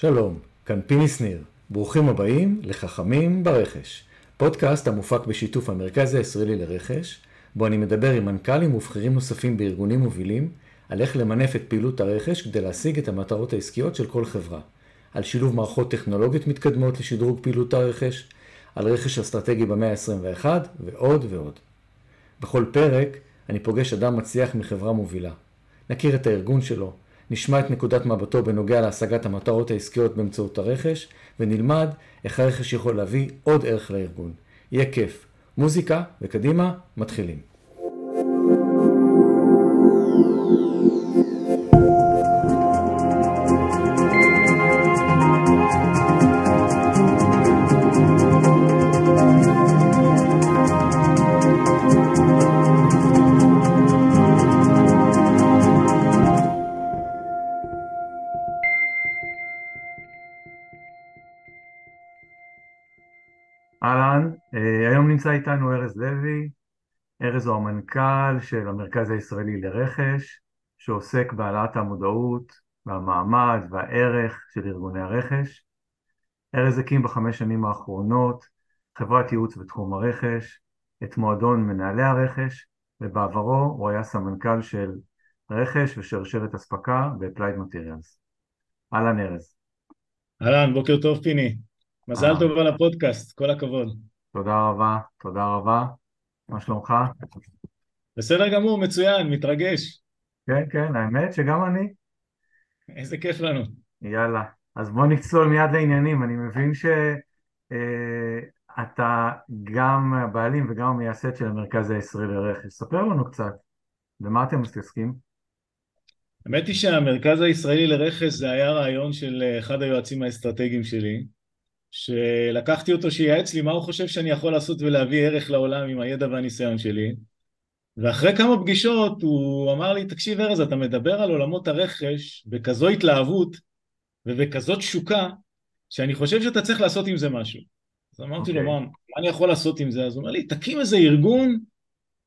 שלום, כאן פיני שניר. ברוכים הבאים לחכמים ברכש. פודקאסט המופק בשיתוף המרכז הישראלי לרכש, בו אני מדבר עם מנכ"לים ובכירים נוספים בארגונים מובילים, על איך למנף את פעילות הרכש כדי להשיג את המטרות העסקיות של כל חברה. על שילוב מערכות טכנולוגיות מתקדמות לשדרוג פעילות הרכש, על רכש אסטרטגי במאה ה-21 ועוד ועוד. בכל פרק אני פוגש אדם מצליח מחברה מובילה. נכיר את הארגון שלו, נשמע את נקודת מבטו בנוגע להשגת המטרות העסקיות באמצעות הרכש, ונלמד איך הרכש יכול להביא עוד ערך לארגון. יהיה כיף. מוזיקה, וקדימה, מתחילים. אהלן, אה, היום נמצא איתנו ארז לוי. ארז הוא המנכ"ל של המרכז הישראלי לרכש, שעוסק בהעלאת המודעות והמעמד והערך של ארגוני הרכש. ארז הקים בחמש שנים האחרונות חברת ייעוץ בתחום הרכש, את מועדון מנהלי הרכש, ובעברו הוא היה סמנכ"ל של רכש ושרשרת אספקה ב-Applied Materials. אהלן ארז. אהלן, בוקר טוב פיני. מזל אה. טוב על הפודקאסט, כל הכבוד. תודה רבה, תודה רבה. מה שלומך? בסדר גמור, מצוין, מתרגש. כן, כן, האמת שגם אני. איזה כיף לנו. יאללה, אז בוא נצלול מיד לעניינים. אני מבין שאתה אה, גם הבעלים וגם המייסד של המרכז הישראלי לרכש. ספר לנו קצת, במה אתם מתעסקים? האמת היא שהמרכז הישראלי לרכש זה היה רעיון של אחד היועצים האסטרטגיים שלי, שלקחתי אותו שייעץ לי מה הוא חושב שאני יכול לעשות ולהביא ערך לעולם עם הידע והניסיון שלי ואחרי כמה פגישות הוא אמר לי תקשיב ארז אתה מדבר על עולמות הרכש בכזו התלהבות ובכזאת תשוקה שאני חושב שאתה צריך לעשות עם זה משהו אז אמרתי okay. לו אוקיי. מה, מה אני יכול לעשות עם זה אז הוא אמר לי תקים איזה ארגון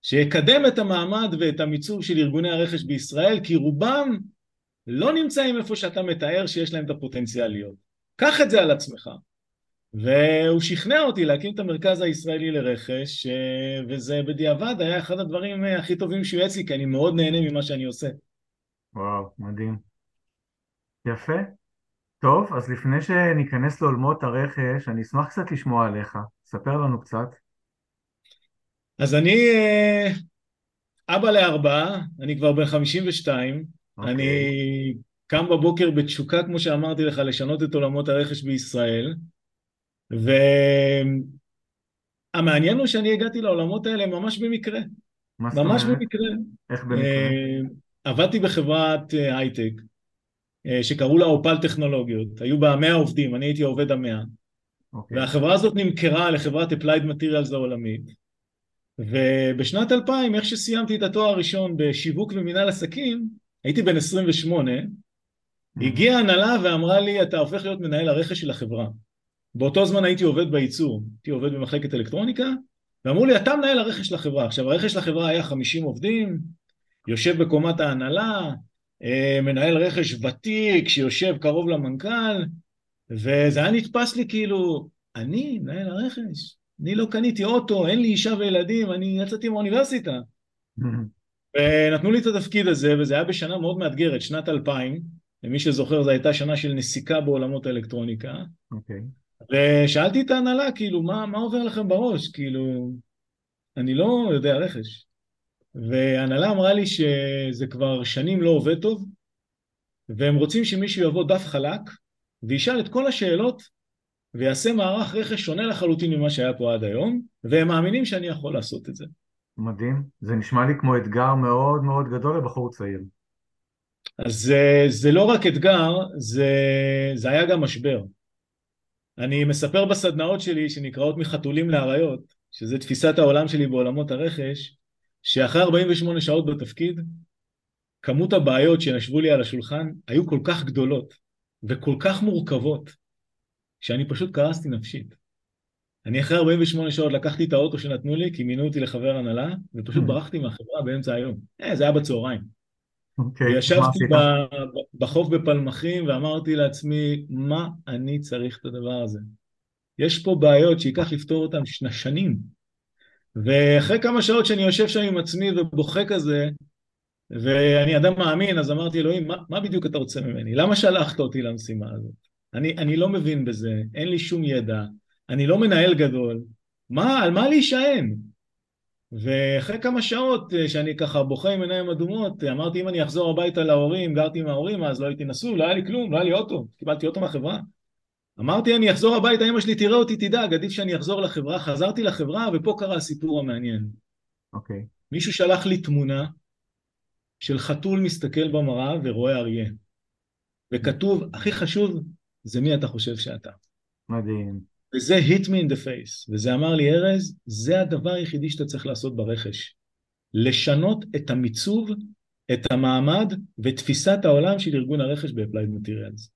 שיקדם את המעמד ואת המיצוב של ארגוני הרכש בישראל כי רובם לא נמצאים איפה שאתה מתאר שיש להם את הפוטנציאל להיות קח את זה על עצמך והוא שכנע אותי להקים את המרכז הישראלי לרכש, וזה בדיעבד היה אחד הדברים הכי טובים שהוא יעץ לי, כי אני מאוד נהנה ממה שאני עושה. וואו, מדהים. יפה. טוב, אז לפני שניכנס לעולמות הרכש, אני אשמח קצת לשמוע עליך. ספר לנו קצת. אז אני אה, אבא לארבעה, אני כבר בן 52, okay. אני קם בבוקר בתשוקה, כמו שאמרתי לך, לשנות את עולמות הרכש בישראל. והמעניין הוא שאני הגעתי לעולמות האלה ממש במקרה. ממש במקרה. איך במקרה? אה, עבדתי בחברת אה, הייטק אה, שקראו לה אופל טכנולוגיות, היו בה 100 עובדים, אני הייתי עובד המאה. Okay. אוקיי. והחברה הזאת נמכרה לחברת Applied Materials העולמית. ובשנת 2000, איך שסיימתי את התואר הראשון בשיווק ומנהל עסקים, הייתי בן 28, mm-hmm. הגיעה הנהלה ואמרה לי, אתה הופך להיות מנהל הרכש של החברה. באותו זמן הייתי עובד בייצור, הייתי עובד במחלקת אלקטרוניקה, ואמרו לי, אתה מנהל הרכש של החברה. עכשיו, הרכש של החברה היה 50 עובדים, יושב בקומת ההנהלה, אה, מנהל רכש ותיק שיושב קרוב למנכ"ל, וזה היה נתפס לי כאילו, אני מנהל הרכש, אני לא קניתי אוטו, אין לי אישה וילדים, אני יצאתי מהאוניברסיטה. ונתנו לי את התפקיד הזה, וזה היה בשנה מאוד מאתגרת, שנת 2000, למי שזוכר זו הייתה שנה של נסיקה בעולמות האלקטרוניקה. Okay. ושאלתי את ההנהלה, כאילו, מה, מה עובר לכם בראש? כאילו, אני לא יודע רכש. וההנהלה אמרה לי שזה כבר שנים לא עובד טוב, והם רוצים שמישהו יבוא דף חלק וישאל את כל השאלות ויעשה מערך רכש שונה לחלוטין ממה שהיה פה עד היום, והם מאמינים שאני יכול לעשות את זה. מדהים. זה נשמע לי כמו אתגר מאוד מאוד גדול לבחור צעיר. אז זה, זה לא רק אתגר, זה, זה היה גם משבר. אני מספר בסדנאות שלי שנקראות מחתולים לאריות, שזה תפיסת העולם שלי בעולמות הרכש, שאחרי 48 שעות בתפקיד, כמות הבעיות שישבו לי על השולחן היו כל כך גדולות וכל כך מורכבות, שאני פשוט קרסתי נפשית. אני אחרי 48 שעות לקחתי את האוטו שנתנו לי, כי מינו אותי לחבר הנהלה, ופשוט mm. ברחתי מהחברה באמצע היום. אה, זה היה בצהריים. Okay, וישבתי בחוף בפלמחים ואמרתי לעצמי, מה אני צריך את הדבר הזה? יש פה בעיות שייקח לפתור אותן שנים. ואחרי כמה שעות שאני יושב שם עם עצמי ובוכה כזה, ואני אדם מאמין, אז אמרתי, אלוהים, מה, מה בדיוק אתה רוצה ממני? למה שלחת אותי למשימה הזאת? אני, אני לא מבין בזה, אין לי שום ידע, אני לא מנהל גדול, מה, על מה להישען? ואחרי כמה שעות אה, שאני ככה בוכה עם עיניים אדומות, אמרתי אם אני אחזור הביתה להורים, גרתי עם ההורים אז לא הייתי נשוי, לא היה לי כלום, לא היה לי אוטו, קיבלתי אוטו מהחברה. אמרתי אני אחזור הביתה, אמא שלי תראה אותי, תדאג, עדיף שאני אחזור לחברה, חזרתי לחברה ופה קרה הסיפור המעניין. אוקיי. Okay. מישהו שלח לי תמונה של חתול מסתכל במראה ורואה אריה. וכתוב, הכי חשוב, זה מי אתה חושב שאתה. מדהים. וזה hit me in the face, וזה אמר לי, ארז, זה הדבר היחידי שאתה צריך לעשות ברכש. לשנות את המיצוב, את המעמד ותפיסת העולם של ארגון הרכש ב-Applied Materials.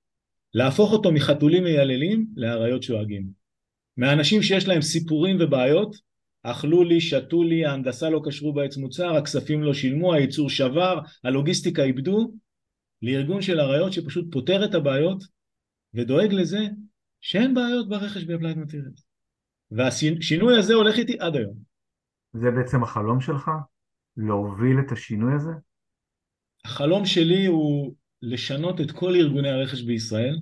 להפוך אותו מחתולים מייללים לאריות שואגים. מהאנשים שיש להם סיפורים ובעיות, אכלו לי, שתו לי, ההנדסה לא קשרו בעץ מוצר, הכספים לא שילמו, הייצור שבר, הלוגיסטיקה איבדו, לארגון של אריות שפשוט פותר את הבעיות ודואג לזה שאין בעיות ברכש ב Applied Materials. והשינוי הזה הולך איתי עד היום. זה בעצם החלום שלך? להוביל את השינוי הזה? החלום שלי הוא לשנות את כל ארגוני הרכש בישראל.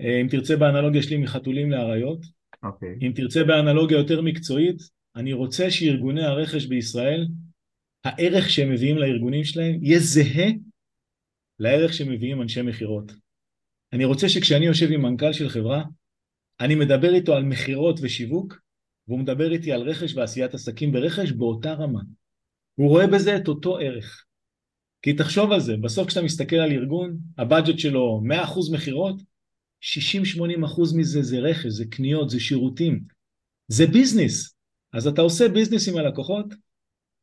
אה, אם תרצה באנלוגיה שלי מחתולים לאריות. אוקיי. Okay. אם תרצה באנלוגיה יותר מקצועית, אני רוצה שארגוני הרכש בישראל, הערך שהם מביאים לארגונים שלהם יהיה זהה לערך שמביאים אנשי מכירות. אני רוצה שכשאני יושב עם מנכ"ל של חברה, אני מדבר איתו על מכירות ושיווק, והוא מדבר איתי על רכש ועשיית עסקים ברכש באותה רמה. הוא רואה בזה את אותו ערך. כי תחשוב על זה, בסוף כשאתה מסתכל על ארגון, ה budget שלו 100% מכירות, 60-80% מזה זה רכש, זה קניות, זה שירותים, זה business. אז אתה עושה business עם הלקוחות,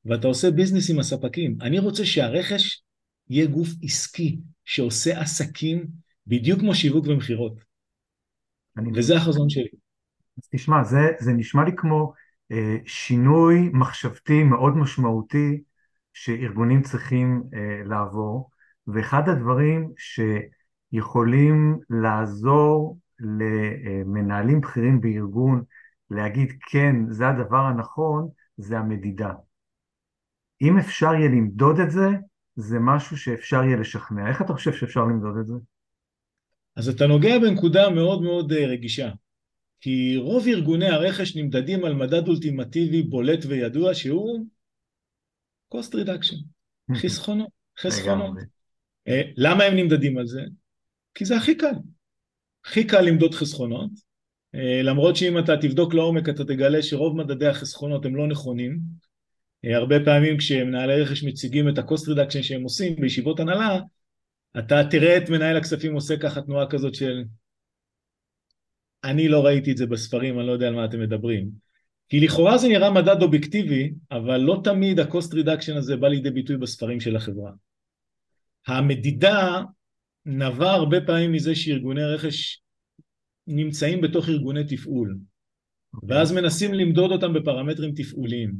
ואתה עושה business עם הספקים. אני רוצה שהרכש יהיה גוף עסקי שעושה עסקים בדיוק כמו שיווק ומכירות. וזה החזון שלי. אז תשמע, זה, זה נשמע לי כמו אה, שינוי מחשבתי מאוד משמעותי שארגונים צריכים אה, לעבור, ואחד הדברים שיכולים לעזור למנהלים בכירים בארגון להגיד כן, זה הדבר הנכון, זה המדידה. אם אפשר יהיה למדוד את זה, זה משהו שאפשר יהיה לשכנע. איך אתה חושב שאפשר למדוד את זה? אז אתה נוגע בנקודה מאוד מאוד אה, רגישה. כי רוב ארגוני הרכש נמדדים על מדד אולטימטיבי בולט וידוע שהוא cost reduction, חסכונות, חסכונות. אה, למה הם נמדדים על זה? כי זה הכי קל. הכי קל למדוד חסכונות, אה, למרות שאם אתה תבדוק לעומק אתה תגלה שרוב מדדי החסכונות הם לא נכונים. הרבה פעמים כשמנהלי רכש מציגים את ה-cost reduction שהם עושים בישיבות הנהלה, אתה תראה את מנהל הכספים עושה ככה תנועה כזאת של אני לא ראיתי את זה בספרים, אני לא יודע על מה אתם מדברים. כי לכאורה זה נראה מדד אובייקטיבי, אבל לא תמיד ה-cost reduction הזה בא לידי ביטוי בספרים של החברה. המדידה נבע הרבה פעמים מזה שארגוני רכש נמצאים בתוך ארגוני תפעול. ואז מנסים למדוד אותם בפרמטרים תפעוליים.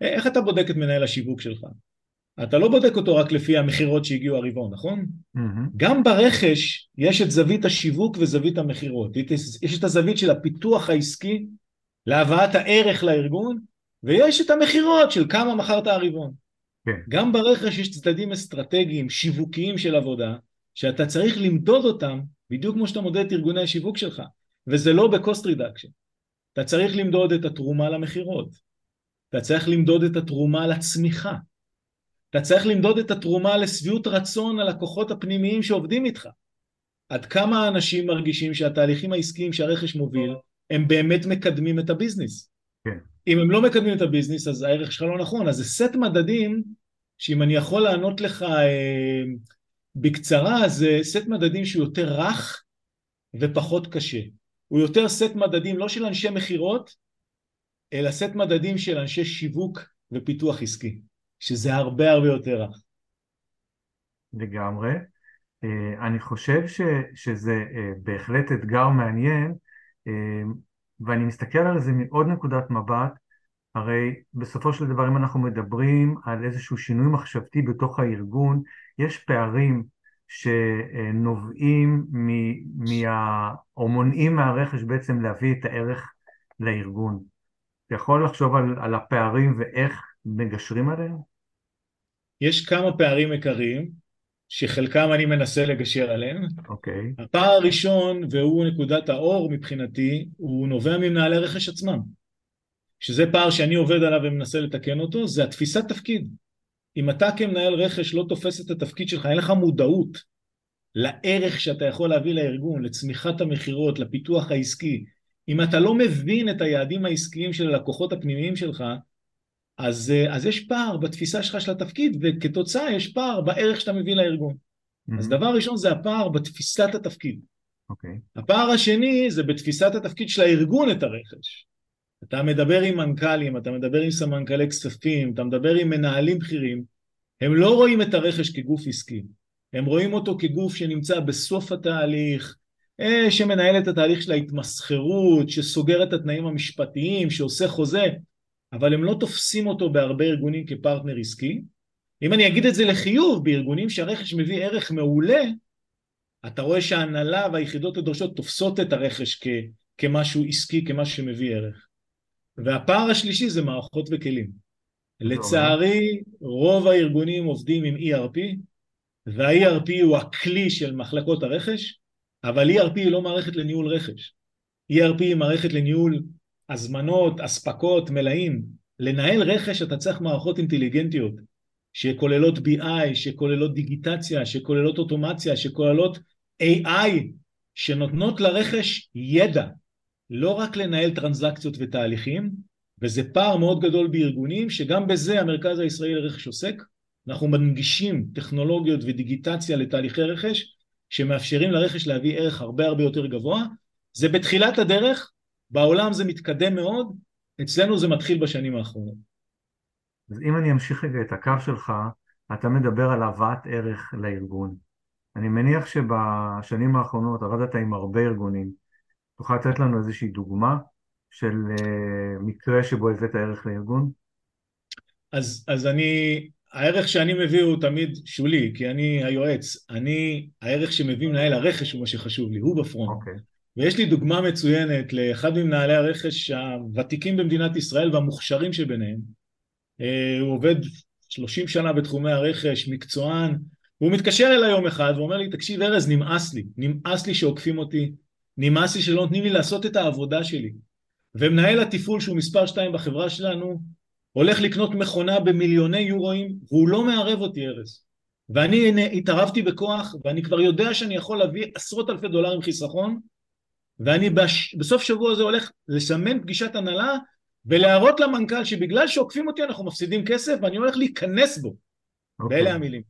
איך אתה בודק את מנהל השיווק שלך? אתה לא בודק אותו רק לפי המכירות שהגיעו הרבעון, נכון? Mm-hmm. גם ברכש יש את זווית השיווק וזווית המכירות. יש את הזווית של הפיתוח העסקי להבאת הערך לארגון, ויש את המכירות של כמה מכרת הרבעון. כן. גם ברכש יש צדדים אסטרטגיים, שיווקיים של עבודה, שאתה צריך למדוד אותם בדיוק כמו שאתה מודד את ארגוני השיווק שלך, וזה לא ב cost reduction. אתה צריך למדוד את התרומה למכירות, אתה צריך למדוד את התרומה לצמיחה, אתה צריך למדוד את התרומה לשביעות רצון הלקוחות הפנימיים שעובדים איתך. עד כמה האנשים מרגישים שהתהליכים העסקיים שהרכש מוביל, הם באמת מקדמים את ה business. כן. אם הם לא מקדמים את ה business, אז הערך שלך לא נכון. אז זה סט מדדים, שאם אני יכול לענות לך אה, בקצרה, זה סט מדדים שהוא יותר רך ופחות קשה. הוא יותר סט מדדים לא של אנשי מכירות, אלא סט מדדים של אנשי שיווק ופיתוח עסקי. שזה הרבה הרבה יותר רך. לגמרי. אה, אני חושב ש, שזה אה, בהחלט אתגר מעניין, אה, ואני מסתכל על זה מעוד נקודת מבט, הרי בסופו של דבר אם אנחנו מדברים על איזשהו שינוי מחשבתי בתוך הארגון, יש פערים שנובעים מה... או מונעים מהרכש בעצם להביא את הערך לארגון. אתה יכול לחשוב על, על הפערים ואיך מגשרים עליהם? יש כמה פערים עיקריים, שחלקם אני מנסה לגשר עליהם. אוקיי. Okay. הפער הראשון, והוא נקודת האור מבחינתי, הוא נובע ממנהלי רכש עצמם. שזה פער שאני עובד עליו ומנסה לתקן אותו, זה התפיסת תפקיד. אם אתה כמנהל רכש לא תופס את התפקיד שלך, אין לך מודעות לערך שאתה יכול להביא לארגון, לצמיחת המכירות, לפיתוח העסקי, אם אתה לא מבין את היעדים העסקיים של הלקוחות הפנימיים שלך, אז, אז יש פער בתפיסה שלך של התפקיד, וכתוצאה יש פער בערך שאתה מביא לארגון. Mm-hmm. אז דבר ראשון זה הפער בתפיסת התפקיד. Okay. אוקיי. הפער השני זה בתפיסת התפקיד של הארגון את הרכש. אתה מדבר עם מנכ"לים, אתה מדבר עם סמנכ"לי כספים, אתה מדבר עם מנהלים בכירים, הם לא רואים את הרכש כגוף עסקי, הם רואים אותו כגוף שנמצא בסוף התהליך, אה, שמנהל את התהליך של ההתמסחרות, שסוגר את התנאים המשפטיים, שעושה חוזה, אבל הם לא תופסים אותו בהרבה ארגונים כפרטנר עסקי. אם אני אגיד את זה לחיוב, בארגונים שהרכש מביא ערך מעולה, אתה רואה שההנהלה והיחידות הדורשות תופסות את הרכש כ, כמשהו עסקי, כמשהו שמביא ערך. והפער השלישי זה מערכות וכלים. לצערי, רוב הארגונים עובדים עם ERP, וה-ERP הוא הכלי של מחלקות הרכש, אבל ERP היא לא מערכת לניהול רכש. ERP היא מערכת לניהול הזמנות, אספקות, מלאים. לנהל רכש אתה צריך מערכות אינטליגנטיות, שכוללות BI, שכוללות דיגיטציה, שכוללות אוטומציה, שכוללות AI, שנותנות לרכש ידע, לא רק לנהל טרנזקציות ותהליכים, וזה פער מאוד גדול בארגונים, שגם בזה המרכז הישראלי לרכש עוסק. אנחנו מנגישים טכנולוגיות ודיגיטציה לתהליכי רכש, שמאפשרים לרכש להביא ערך הרבה הרבה יותר גבוה. זה בתחילת הדרך, בעולם זה מתקדם מאוד, אצלנו זה מתחיל בשנים האחרונות. אז אם אני אמשיך רגע את הקו שלך, אתה מדבר על הבאת ערך לארגון. אני מניח שבשנים האחרונות עבדת עם הרבה ארגונים. תוכל לתת לנו איזושהי דוגמה של uh, מקרה שבו הבאת ערך לארגון? אז, אז אני הערך שאני מביא הוא תמיד שולי, כי אני היועץ. אני, הערך שמביא מנהל הרכש הוא מה שחשוב לי, הוא בפרונט. Okay. ויש לי דוגמה מצוינת לאחד ממנהלי הרכש הוותיקים במדינת ישראל והמוכשרים שביניהם. אה, הוא עובד 30 שנה בתחומי הרכש, מקצוען. הוא מתקשר אליי יום אחד ואומר לי, תקשיב ארז, נמאס לי. נמאס לי שעוקפים אותי, נמאס לי שלא נותנים לי לעשות את העבודה שלי. ומנהל התפעול שהוא מספר 2 בחברה שלנו, הולך לקנות מכונה במיליוני יורואים והוא לא מערב אותי ארז ואני התערבתי בכוח ואני כבר יודע שאני יכול להביא עשרות אלפי דולרים חיסכון ואני בש... בסוף שבוע הזה הולך לסמן פגישת הנהלה ולהראות למנכ"ל שבגלל שעוקפים אותי אנחנו מפסידים כסף ואני הולך להיכנס בו okay. ואלה אוקיי. המילים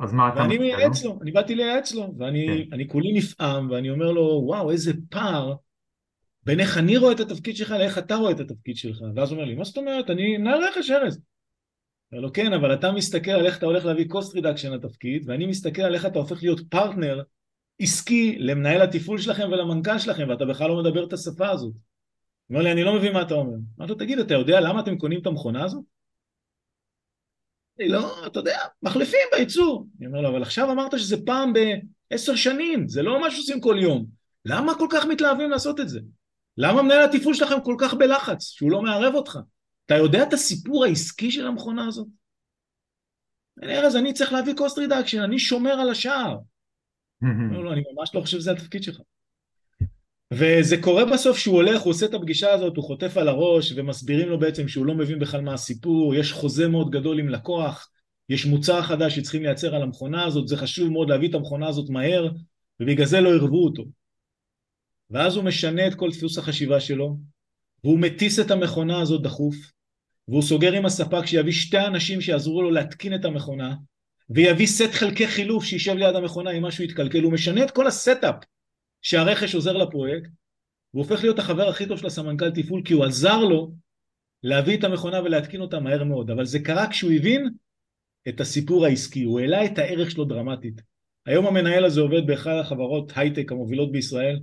אז מה אתה ואני מייעץ לו, אני באתי לייעץ לו ואני כן. כולי נפעם ואני אומר לו וואו איזה פער בין איך אני רואה את התפקיד שלך לאיך אתה רואה את התפקיד שלך. ואז הוא אומר לי, מה זאת אומרת? אני מנהל רכש ארז. אומר לו, כן, אבל אתה מסתכל על איך אתה הולך להביא cost reduction לתפקיד, ואני מסתכל על איך אתה הופך להיות פרטנר עסקי למנהל התפעול שלכם ולמנכ"ל שלכם, ואתה בכלל לא מדבר את השפה הזאת. הוא אומר לי, אני לא מבין מה אתה אומר. אמרתי לו, תגיד, אתה יודע למה אתם קונים את המכונה הזאת? אני לא, אתה יודע, מחליפים בייצור. אני אומר לו, אבל עכשיו אמרת שזה פעם בעשר שנים, זה לא מה שעושים כל יום. למה כל כך מתלהבים לעשות את זה? למה מנהל התפעול שלכם כל כך בלחץ, שהוא לא מערב אותך? אתה יודע את הסיפור העסקי של המכונה הזאת? ארז, אני צריך להביא cost reduction, אני שומר על השער. לא, לא, אני ממש לא חושב שזה התפקיד שלך. וזה קורה בסוף שהוא הולך, הוא עושה את הפגישה הזאת, הוא חוטף על הראש, ומסבירים לו בעצם שהוא לא מבין בכלל מה הסיפור, יש חוזה מאוד גדול עם לקוח, יש מוצר חדש שצריכים לייצר על המכונה הזאת, זה חשוב מאוד להביא את המכונה הזאת מהר, ובגלל זה לא ערבו אותו. ואז הוא משנה את כל דפוס החשיבה שלו, והוא מטיס את המכונה הזאת דחוף, והוא סוגר עם הספק שיביא שתי אנשים שיעזרו לו להתקין את המכונה, ויביא סט חלקי חילוף שישב ליד המכונה אם משהו יתקלקל, הוא משנה את כל ה setup שהרכש עוזר לפרויקט, והוא הופך להיות החבר הכי טוב של הסמנכ"ל תפעול, כי הוא עזר לו להביא את המכונה ולהתקין אותה מהר מאוד, אבל זה קרה כשהוא הבין את הסיפור העסקי, הוא העלה את הערך שלו דרמטית. היום המנהל הזה עובד באחד החברות הייטק המובילות בישראל,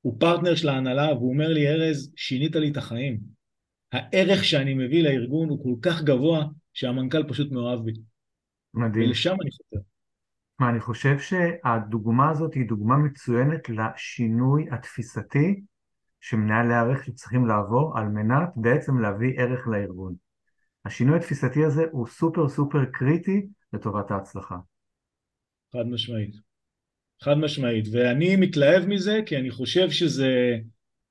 הוא פרטנר של ההנהלה, והוא אומר לי, ארז, שינית לי את החיים. הערך שאני מביא לארגון הוא כל כך גבוה, שהמנכ"ל פשוט מאוהב בי. מדהים. ולשם אני חותר. מה, אני חושב שהדוגמה הזאת היא דוגמה מצוינת לשינוי התפיסתי שמנהלי הרכש צריכים לעבור על מנת בעצם להביא ערך לארגון. השינוי התפיסתי הזה הוא סופר סופר קריטי לטובת ההצלחה. חד משמעית. חד משמעית. ואני מתלהב מזה כי אני חושב שזה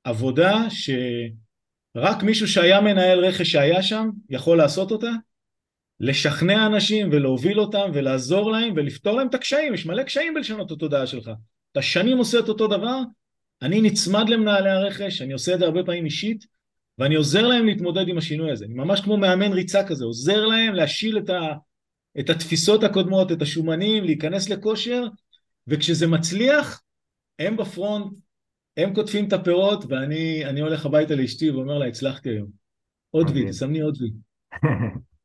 עבודה שרק מישהו שהיה מנהל רכש שהיה שם יכול לעשות אותה, לשכנע אנשים ולהוביל אותם ולעזור להם ולפתור להם את הקשיים, יש מלא קשיים בלשנות התודעה שלך. אתה שנים עושה את אותו דבר, אני נצמד למנהלי הרכש, אני עושה את זה הרבה פעמים אישית, ואני עוזר להם להתמודד עם השינוי הזה. אני ממש כמו מאמן ריצה כזה, עוזר להם להשיל את, ה, את התפיסות הקודמות, את השומנים, להיכנס לכושר, וכשזה מצליח, הם בפרונט, הם קוטפים את הפירות, ואני הולך הביתה לאשתי ואומר לה, הצלחתי היום. עוד וי, תסמני עוד וי.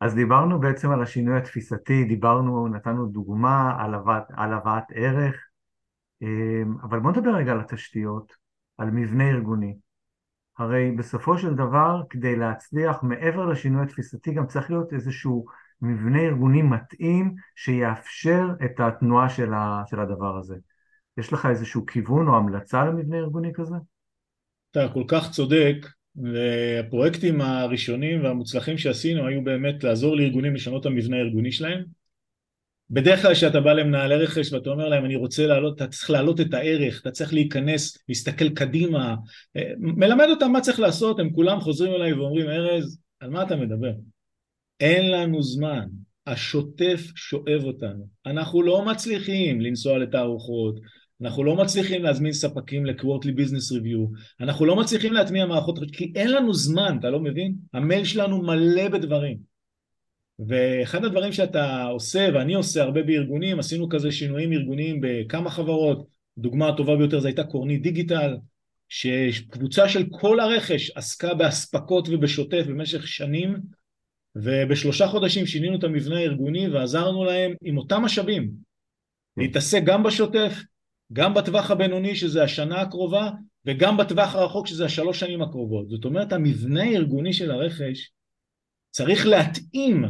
אז דיברנו בעצם על השינוי התפיסתי, דיברנו, נתנו דוגמה על הבאת, ערך, אמ, אבל בוא נדבר רגע על התשתיות, על מבנה ארגוני. הרי בסופו של דבר, כדי להצליח מעבר לשינוי התפיסתי, גם צריך להיות איזשהו מבנה ארגוני מתאים שיאפשר את התנועה של, ה, של הדבר הזה. יש לך איזשהו כיוון או המלצה למבנה ארגוני כזה? אתה כל כך צודק, והפרויקטים הראשונים והמוצלחים שעשינו היו באמת לעזור לארגונים לשנות את המבנה הארגוני שלהם. בדרך כלל כשאתה בא למנהלי רכש ואתה אומר להם אני רוצה להעלות, אתה צריך להעלות את הערך, אתה צריך להיכנס, להסתכל קדימה, מלמד אותם מה צריך לעשות, הם כולם חוזרים אליי ואומרים ארז, על מה אתה מדבר? אין לנו זמן, השוטף שואב אותנו, אנחנו לא מצליחים לנסוע לתערוכות, אנחנו לא מצליחים להזמין ספקים ל-Quarterly Business Review, אנחנו לא מצליחים להטמיע מערכות, כי אין לנו זמן, אתה לא מבין? המייל שלנו מלא בדברים. ואחד הדברים שאתה עושה, ואני עושה הרבה בארגונים, עשינו כזה שינויים ארגוניים בכמה חברות, דוגמה הטובה ביותר זו הייתה קורנית דיגיטל, שקבוצה של כל הרכש עסקה באספקות ובשוטף במשך שנים, ובשלושה חודשים שינינו את המבנה הארגוני ועזרנו להם עם אותם משאבים, להתעסק גם בשוטף, גם בטווח הבינוני שזה השנה הקרובה וגם בטווח הרחוק שזה השלוש שנים הקרובות. זאת אומרת המבנה הארגוני של הרכש צריך להתאים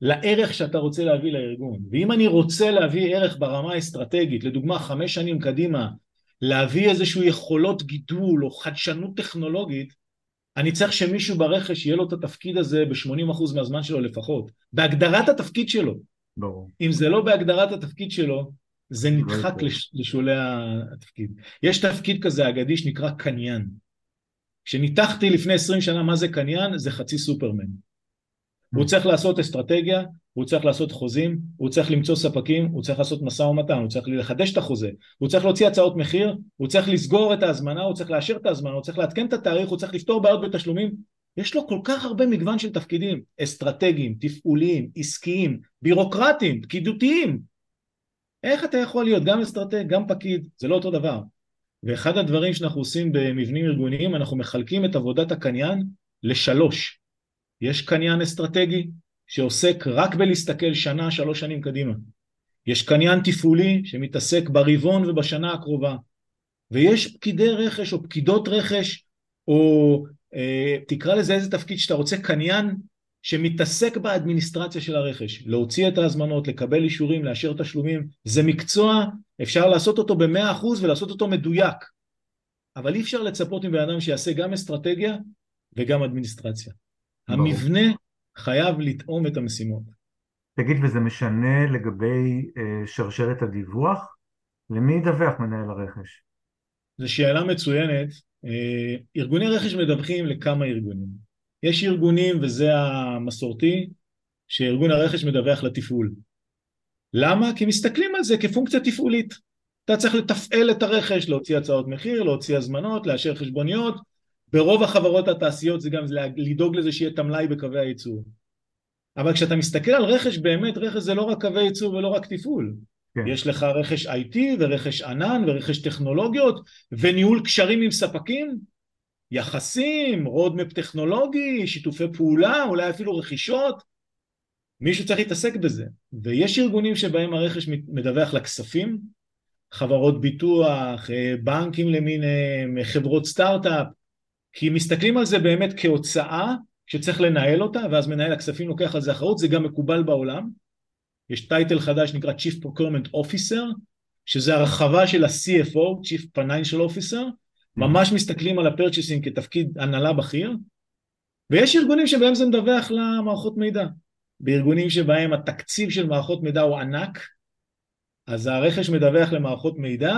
לערך שאתה רוצה להביא לארגון. ואם אני רוצה להביא ערך ברמה האסטרטגית, לדוגמה חמש שנים קדימה, להביא איזשהו יכולות גידול או חדשנות טכנולוגית, אני צריך שמישהו ברכש יהיה לו את התפקיד הזה ב-80% מהזמן שלו לפחות, בהגדרת התפקיד שלו. ברור. אם זה לא בהגדרת התפקיד שלו, זה נדחק לש, לשולי התפקיד. יש תפקיד כזה אגדי שנקרא קניין. כשניתחתי לפני 20 שנה מה זה קניין, זה חצי סופרמן. הוא צריך לעשות אסטרטגיה, הוא צריך לעשות חוזים, הוא צריך למצוא ספקים, הוא צריך לעשות משא ומתן, הוא צריך לחדש את החוזה, הוא צריך להוציא הצעות מחיר, הוא צריך לסגור את ההזמנה, הוא צריך לאשר את ההזמנה, הוא צריך לעדכן את התאריך, הוא צריך לפתור בעיות בתשלומים. יש לו כל כך הרבה מגוון של תפקידים, אסטרטגיים, תפעוליים, עסקיים, בירוקרטיים, פקידותיים, איך אתה יכול להיות גם אסטרטג, גם פקיד? זה לא אותו דבר. ואחד הדברים שאנחנו עושים במבנים ארגוניים, אנחנו מחלקים את עבודת הקניין לשלוש. יש קניין אסטרטגי שעוסק רק בלהסתכל שנה, שלוש שנים קדימה. יש קניין תפעולי שמתעסק ברבעון ובשנה הקרובה. ויש פקידי רכש או פקידות רכש, או אה, תקרא לזה איזה תפקיד שאתה רוצה, קניין שמתעסק באדמיניסטרציה של הרכש, להוציא את ההזמנות, לקבל אישורים, לאשר תשלומים, זה מקצוע, אפשר לעשות אותו במאה אחוז ולעשות אותו מדויק, אבל אי אפשר לצפות מבן אדם שיעשה גם אסטרטגיה וגם אדמיניסטרציה. ברור. המבנה חייב לטעום את המשימות. תגיד, וזה משנה לגבי אה, שרשרת הדיווח? למי ידווח מנהל הרכש? זו שאלה מצוינת. אה, ארגוני רכש מדווחים לכמה ארגונים. יש ארגונים, וזה המסורתי, שארגון הרכש מדווח לתפעול. למה? כי מסתכלים על זה כפונקציה תפעולית. אתה צריך לתפעל את הרכש, להוציא הצעות מחיר, להוציא הזמנות, לאשר חשבוניות. ברוב החברות התעשיות זה גם לדאוג לזה שיהיה את המלאי בקווי הייצור. אבל כשאתה מסתכל על רכש, באמת רכש זה לא רק קווי ייצור ולא רק תפעול. כן. יש לך רכש IT ורכש ענן ורכש טכנולוגיות וניהול קשרים עם ספקים יחסים, roadmap טכנולוגי, שיתופי פעולה, אולי אפילו רכישות, מישהו צריך להתעסק בזה. ויש ארגונים שבהם הרכש מדווח לכספים, חברות ביטוח, בנקים למיניהם, חברות סטארט-אפ, כי מסתכלים על זה באמת כהוצאה שצריך לנהל אותה, ואז מנהל הכספים לוקח על זה אחריות, זה גם מקובל בעולם. יש טייטל חדש שנקרא Chief Procurement Officer, שזה הרחבה של ה-CFO, Chief Financial Officer. ממש מסתכלים על ה-purchasing כתפקיד הנהלה בכיר, ויש ארגונים שבהם זה מדווח למערכות מידע. בארגונים שבהם התקציב של מערכות מידע הוא ענק, אז הרכש מדווח למערכות מידע,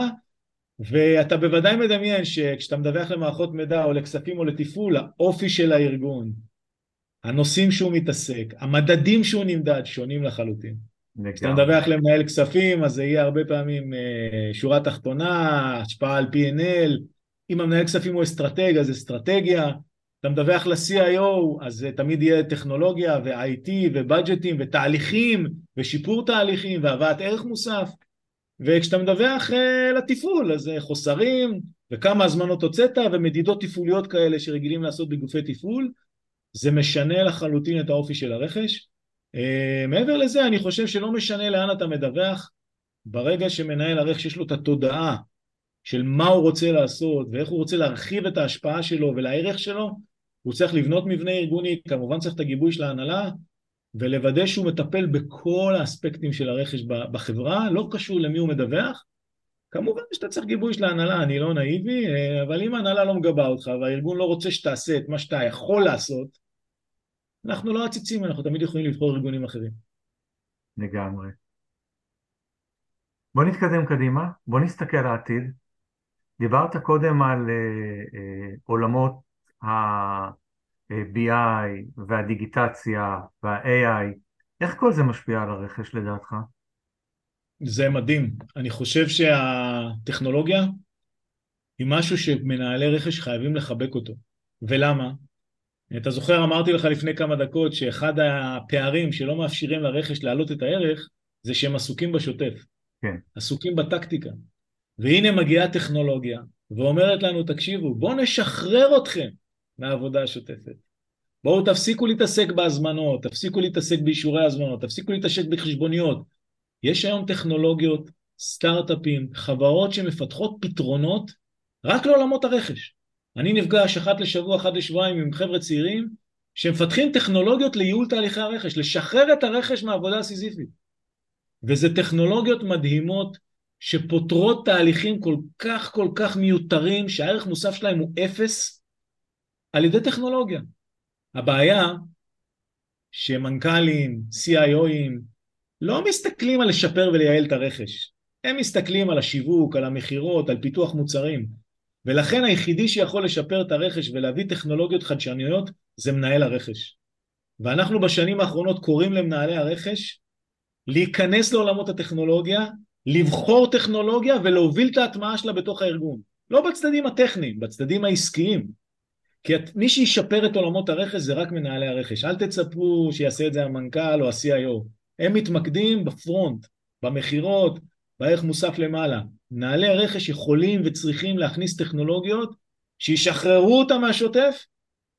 ואתה בוודאי מדמיין שכשאתה מדווח למערכות מידע או לכספים או לתפעול, האופי של הארגון, הנושאים שהוא מתעסק, המדדים שהוא נמדד שונים לחלוטין. כשאתה מדווח למנהל כספים, אז זה יהיה הרבה פעמים אה, שורה תחתונה, השפעה על P&L, אם המנהל כספים הוא אסטרטג, אז אסטרטגיה, אתה מדווח ל-CIO, אז תמיד יהיה טכנולוגיה ו-IT ובדג'טים ותהליכים ושיפור תהליכים והבאת ערך מוסף. וכשאתה מדווח אה, לתפעול, אז זה חוסרים וכמה הזמנות הוצאת ומדידות תפעוליות כאלה שרגילים לעשות בגופי תפעול, זה משנה לחלוטין את האופי של הרכש. Uh, מעבר לזה, אני חושב שלא משנה לאן אתה מדווח, ברגע שמנהל הרכש יש לו את התודעה של מה הוא רוצה לעשות ואיך הוא רוצה להרחיב את ההשפעה שלו ולערך שלו, הוא צריך לבנות מבנה ארגוני, כמובן צריך את הגיבוי של ההנהלה, ולוודא שהוא מטפל בכל האספקטים של הרכש בחברה, לא קשור למי הוא מדווח. כמובן שאתה צריך גיבוי של ההנהלה, אני לא נאיבי, אה, אבל אם ההנהלה לא מגבה אותך והארגון לא רוצה שתעשה את מה שאתה יכול לעשות, אנחנו לא עציצים, אנחנו תמיד יכולים לבחור ארגונים אחרים. לגמרי. בוא נתקדם קדימה, בוא נסתכל לעתיד. דיברת קודם על uh, uh, עולמות ה-BI והדיגיטציה וה-AI, איך כל זה משפיע על הרכש לדעתך? זה מדהים. אני חושב שהטכנולוגיה היא משהו שמנהלי רכש חייבים לחבק אותו. ולמה? אתה זוכר, אמרתי לך לפני כמה דקות שאחד הפערים שלא מאפשרים לרכש להעלות את הערך זה שהם עסוקים בשוטף. כן. עסוקים בטקטיקה. והנה מגיעה טכנולוגיה ואומרת לנו, תקשיבו, בואו נשחרר אתכם מהעבודה השוטפת. בואו תפסיקו להתעסק בהזמנות, תפסיקו להתעסק באישורי הזמנות, תפסיקו להתעסק בחשבוניות. יש היום טכנולוגיות, סטארט-אפים, חברות שמפתחות פתרונות רק לעולמות הרכש. אני נפגש אחת לשבוע, אחת לשבועיים עם חבר'ה צעירים שמפתחים טכנולוגיות לייעול תהליכי הרכש, לשחרר את הרכש מהעבודה הסיזיפית. וזה טכנולוגיות מדהימות שפותרות תהליכים כל כך כל כך מיותרים שהערך מוסף שלהם הוא אפס על ידי טכנולוגיה. הבעיה שמנכ"לים, CIOים, לא מסתכלים על לשפר ולייעל את הרכש. הם מסתכלים על השיווק, על המכירות, על פיתוח מוצרים. ולכן היחידי שיכול לשפר את הרכש ולהביא טכנולוגיות חדשניות זה מנהל הרכש. ואנחנו בשנים האחרונות קוראים למנהלי הרכש להיכנס לעולמות הטכנולוגיה, לבחור טכנולוגיה ולהוביל את ההטמעה שלה בתוך הארגון. לא בצדדים הטכניים, בצדדים העסקיים. כי את, מי שישפר את עולמות הרכש זה רק מנהלי הרכש. אל תצפו שיעשה את זה המנכ"ל או ה-CIO. הם מתמקדים בפרונט, במכירות, בערך מוסף למעלה. מנהלי הרכש יכולים וצריכים להכניס טכנולוגיות שישחררו אותם מהשוטף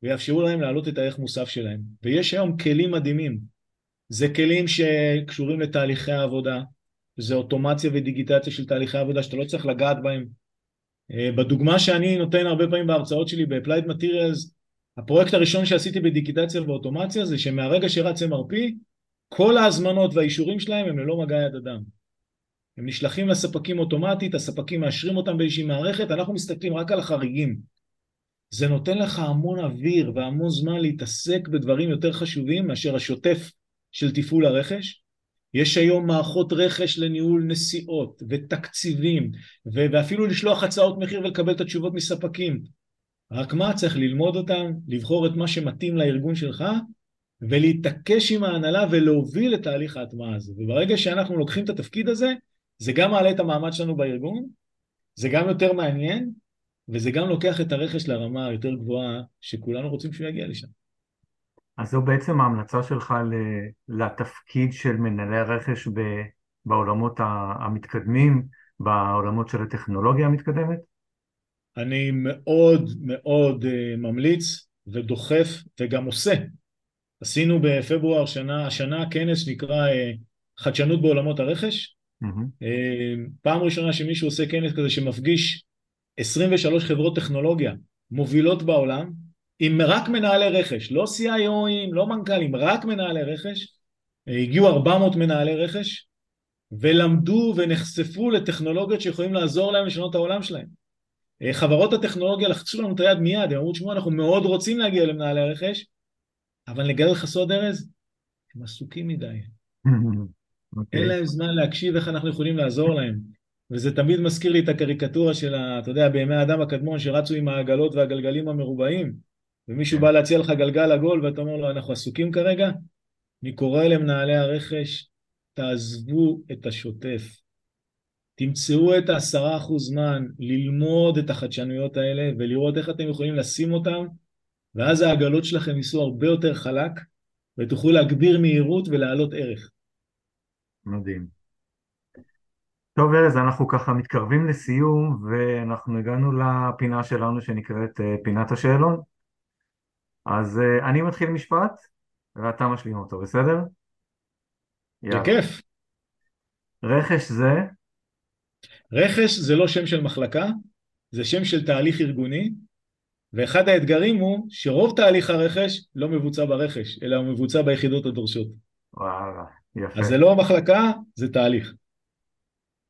ויאפשרו להם להעלות את הערך מוסף שלהם. ויש היום כלים מדהימים. זה כלים שקשורים לתהליכי העבודה, זה אוטומציה ודיגיטציה של תהליכי העבודה שאתה לא צריך לגעת בהם. אה, בדוגמה שאני נותן הרבה פעמים בהרצאות שלי ב-Applied Materials, הפרויקט הראשון שעשיתי בדיגיטציה ואוטומציה זה שמהרגע שרץ MRP, כל ההזמנות והאישורים שלהם הם ללא מגע יד אדם. הם נשלחים לספקים אוטומטית, הספקים מאשרים אותם באיזושהי מערכת, אנחנו מסתכלים רק על החריגים. זה נותן לך המון אוויר והמון זמן להתעסק בדברים יותר חשובים מאשר השוטף של תפעול הרכש. יש היום מערכות רכש לניהול נסיעות ותקציבים ואפילו לשלוח הצעות מחיר ולקבל את התשובות מספקים. רק מה, צריך ללמוד אותם, לבחור את מה שמתאים לארגון שלך ולהתעקש עם ההנהלה ולהוביל את תהליך ההטמעה הזה. וברגע שאנחנו לוקחים את התפקיד הזה, זה גם מעלה את המעמד שלנו בארגון, זה גם יותר מעניין, וזה גם לוקח את הרכש לרמה היותר גבוהה שכולנו רוצים שהוא יגיע לשם. אז זו בעצם ההמלצה שלך לתפקיד של מנהלי הרכש בעולמות המתקדמים, בעולמות של הטכנולוגיה המתקדמת? אני מאוד מאוד אה, ממליץ ודוחף וגם עושה. עשינו בפברואר שנה, השנה כנס שנקרא אה, חדשנות בעולמות הרכש. Mm-hmm. פעם ראשונה שמישהו עושה כנס כזה שמפגיש 23 חברות טכנולוגיה מובילות בעולם, עם רק מנהלי רכש, לא CIOים, לא מנכ"לים, רק מנהלי רכש, הגיעו 400 מנהלי רכש, ולמדו ונחשפו לטכנולוגיות שיכולים לעזור להם לשנות את העולם שלהם. חברות הטכנולוגיה לחצו לנו את היד מיד, הם אמרו, תשמעו, אנחנו מאוד רוצים להגיע למנהלי הרכש, אבל נגלה לך סוד ארז, הם עסוקים מדי. Okay. אוקיי. אין להם זמן להקשיב איך אנחנו יכולים לעזור להם. וזה תמיד מזכיר לי את הקריקטורה של, ה, אתה יודע, בימי האדם הקדמון שרצו עם העגלות והגלגלים המרובעים, ומישהו בא להציע לך גלגל עגול ואתה אומר לו, אנחנו עסוקים כרגע? אני קורא למנהלי הרכש, תעזבו את השוטף. תמצאו את העשרה אחוז זמן ללמוד את החדשנויות האלה ולראות איך אתם יכולים לשים אותם, ואז העגלות שלכם ייסעו הרבה יותר חלק, ותוכלו להגביר מהירות ולהעלות ערך. מדהים. טוב ארז, אנחנו ככה מתקרבים לסיום ואנחנו הגענו לפינה שלנו שנקראת אה, פינת השאלון. אז אה, אני מתחיל משפט ואתה משלים אותו, בסדר? בכיף. רכש זה? רכש זה לא שם של מחלקה, זה שם של תהליך ארגוני, ואחד האתגרים הוא שרוב תהליך הרכש לא מבוצע ברכש, אלא הוא מבוצע ביחידות הדורשות. וואלה, יפה. אז זה לא מחלקה, זה תהליך.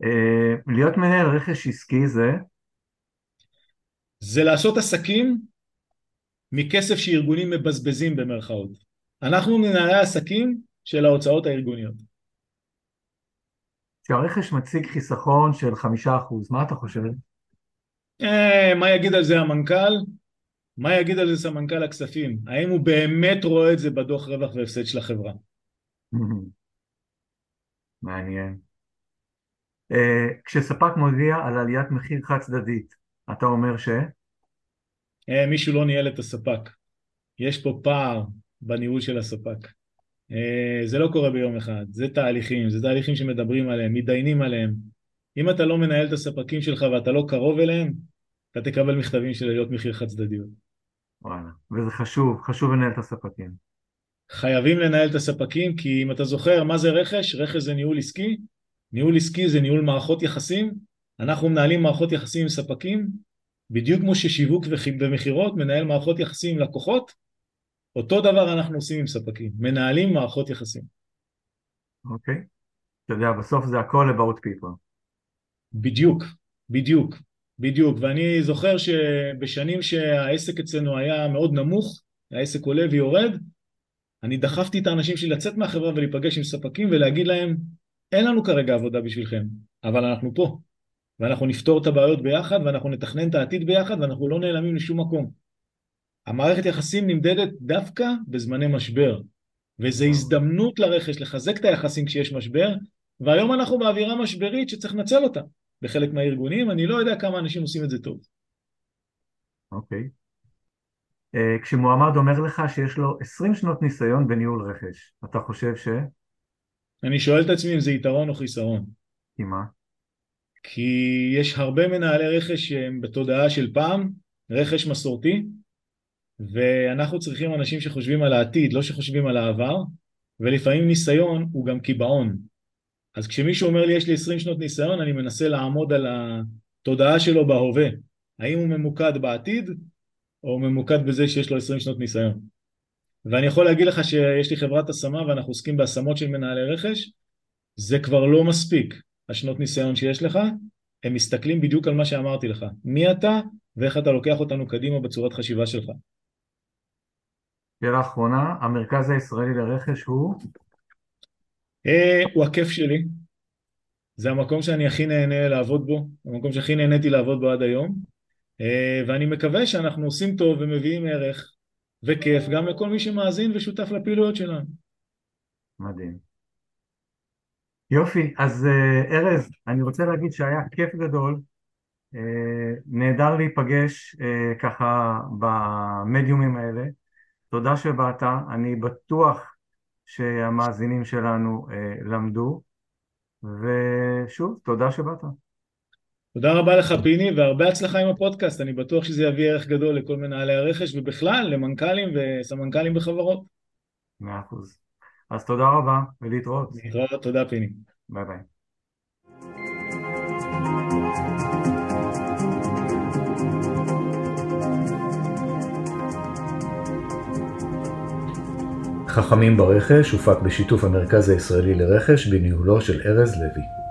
אה, להיות מנהל רכש עסקי זה? זה לעשות עסקים מכסף שארגונים מבזבזים במרכאות. אנחנו מנהלי עסקים של ההוצאות הארגוניות. כשהרכש מציג חיסכון של חמישה אחוז, מה אתה חושב? אה, מה יגיד על זה המנכ"ל? מה יגיד על זה סמנכ"ל הכספים? האם הוא באמת רואה את זה בדוח רווח והפסד של החברה? מעניין. אה, כשספק מודיע על עליית מחיר חד צדדית, אתה אומר ש? אה, מישהו לא ניהל את הספק. יש פה פער בניהול של הספק. אה, זה לא קורה ביום אחד, זה תהליכים, זה תהליכים שמדברים עליהם, מתדיינים עליהם. אם אתה לא מנהל את הספקים שלך ואתה לא קרוב אליהם, אתה תקבל מכתבים של עליות מחיר חד צדדיות. וואלה, וזה חשוב, חשוב לנהל את הספקים. חייבים לנהל את הספקים, כי אם אתה זוכר מה זה רכש, רכש זה ניהול עסקי, ניהול עסקי זה ניהול מערכות יחסים, אנחנו מנהלים מערכות יחסים עם ספקים, בדיוק כמו ששיווק ומכירות מנהל מערכות יחסים עם לקוחות, אותו דבר אנחנו עושים עם ספקים, מנהלים מערכות יחסים. אוקיי. Okay. אתה יודע, בסוף זה הכל about people. בדיוק, בדיוק, בדיוק. ואני זוכר שבשנים שהעסק אצלנו היה מאוד נמוך, העסק עולה ויורד, אני דחפתי את האנשים שלי לצאת מהחברה ולהיפגש עם ספקים ולהגיד להם, אין לנו כרגע עבודה בשבילכם, אבל אנחנו פה. ואנחנו נפתור את הבעיות ביחד, ואנחנו נתכנן את העתיד ביחד, ואנחנו לא נעלמים לשום מקום. המערכת יחסים נמדדת דווקא בזמני משבר, וזו הזדמנות לרכש לחזק את היחסים כשיש משבר, והיום אנחנו באווירה משברית שצריך לנצל אותה בחלק מהארגונים, אני לא יודע כמה אנשים עושים את זה טוב. אוקיי. Okay. Uh, כשמועמד אומר לך שיש לו 20 שנות ניסיון בניהול רכש, אתה חושב ש... אני שואל את עצמי אם זה יתרון או חיסרון. כי מה? כי יש הרבה מנהלי רכש שהם בתודעה של פעם, רכש מסורתי, ואנחנו צריכים אנשים שחושבים על העתיד, לא שחושבים על העבר, ולפעמים ניסיון הוא גם קיבעון. אז כשמישהו אומר לי יש לי 20 שנות ניסיון, אני מנסה לעמוד על התודעה שלו בהווה. האם הוא ממוקד בעתיד, או ממוקד בזה שיש לו 20 שנות ניסיון. ואני יכול להגיד לך שיש לי חברת השמה ואנחנו עוסקים בהשמות של מנהלי רכש, זה כבר לא מספיק, השנות ניסיון שיש לך, הם מסתכלים בדיוק על מה שאמרתי לך, מי אתה ואיך אתה לוקח אותנו קדימה בצורת חשיבה שלך. שאלה אחרונה, המרכז הישראלי לרכש הוא? אה, הוא הכיף שלי, זה המקום שאני הכי נהנה לעבוד בו, המקום שהכי נהניתי לעבוד בו עד היום, אה, ואני מקווה שאנחנו עושים טוב ומביאים ערך וכיף גם לכל מי שמאזין ושותף לפעילויות שלנו. מדהים. יופי, אז אה, ארז, אני רוצה להגיד שהיה כיף גדול, אה, נהדר להיפגש אה, ככה במדיומים האלה, תודה שבאת, אני בטוח שהמאזינים שלנו למדו, ושוב, תודה שבאת. תודה רבה לך פיני והרבה הצלחה עם הפודקאסט, אני בטוח שזה יביא ערך גדול לכל מנהלי הרכש ובכלל למנכ"לים וסמנכ"לים בחברות. מאה אחוז. אז תודה רבה, ולהתראות. להתראות, תודה פיני. ביי ביי. חכמים ברכש הופק בשיתוף המרכז הישראלי לרכש בניהולו של ארז לוי.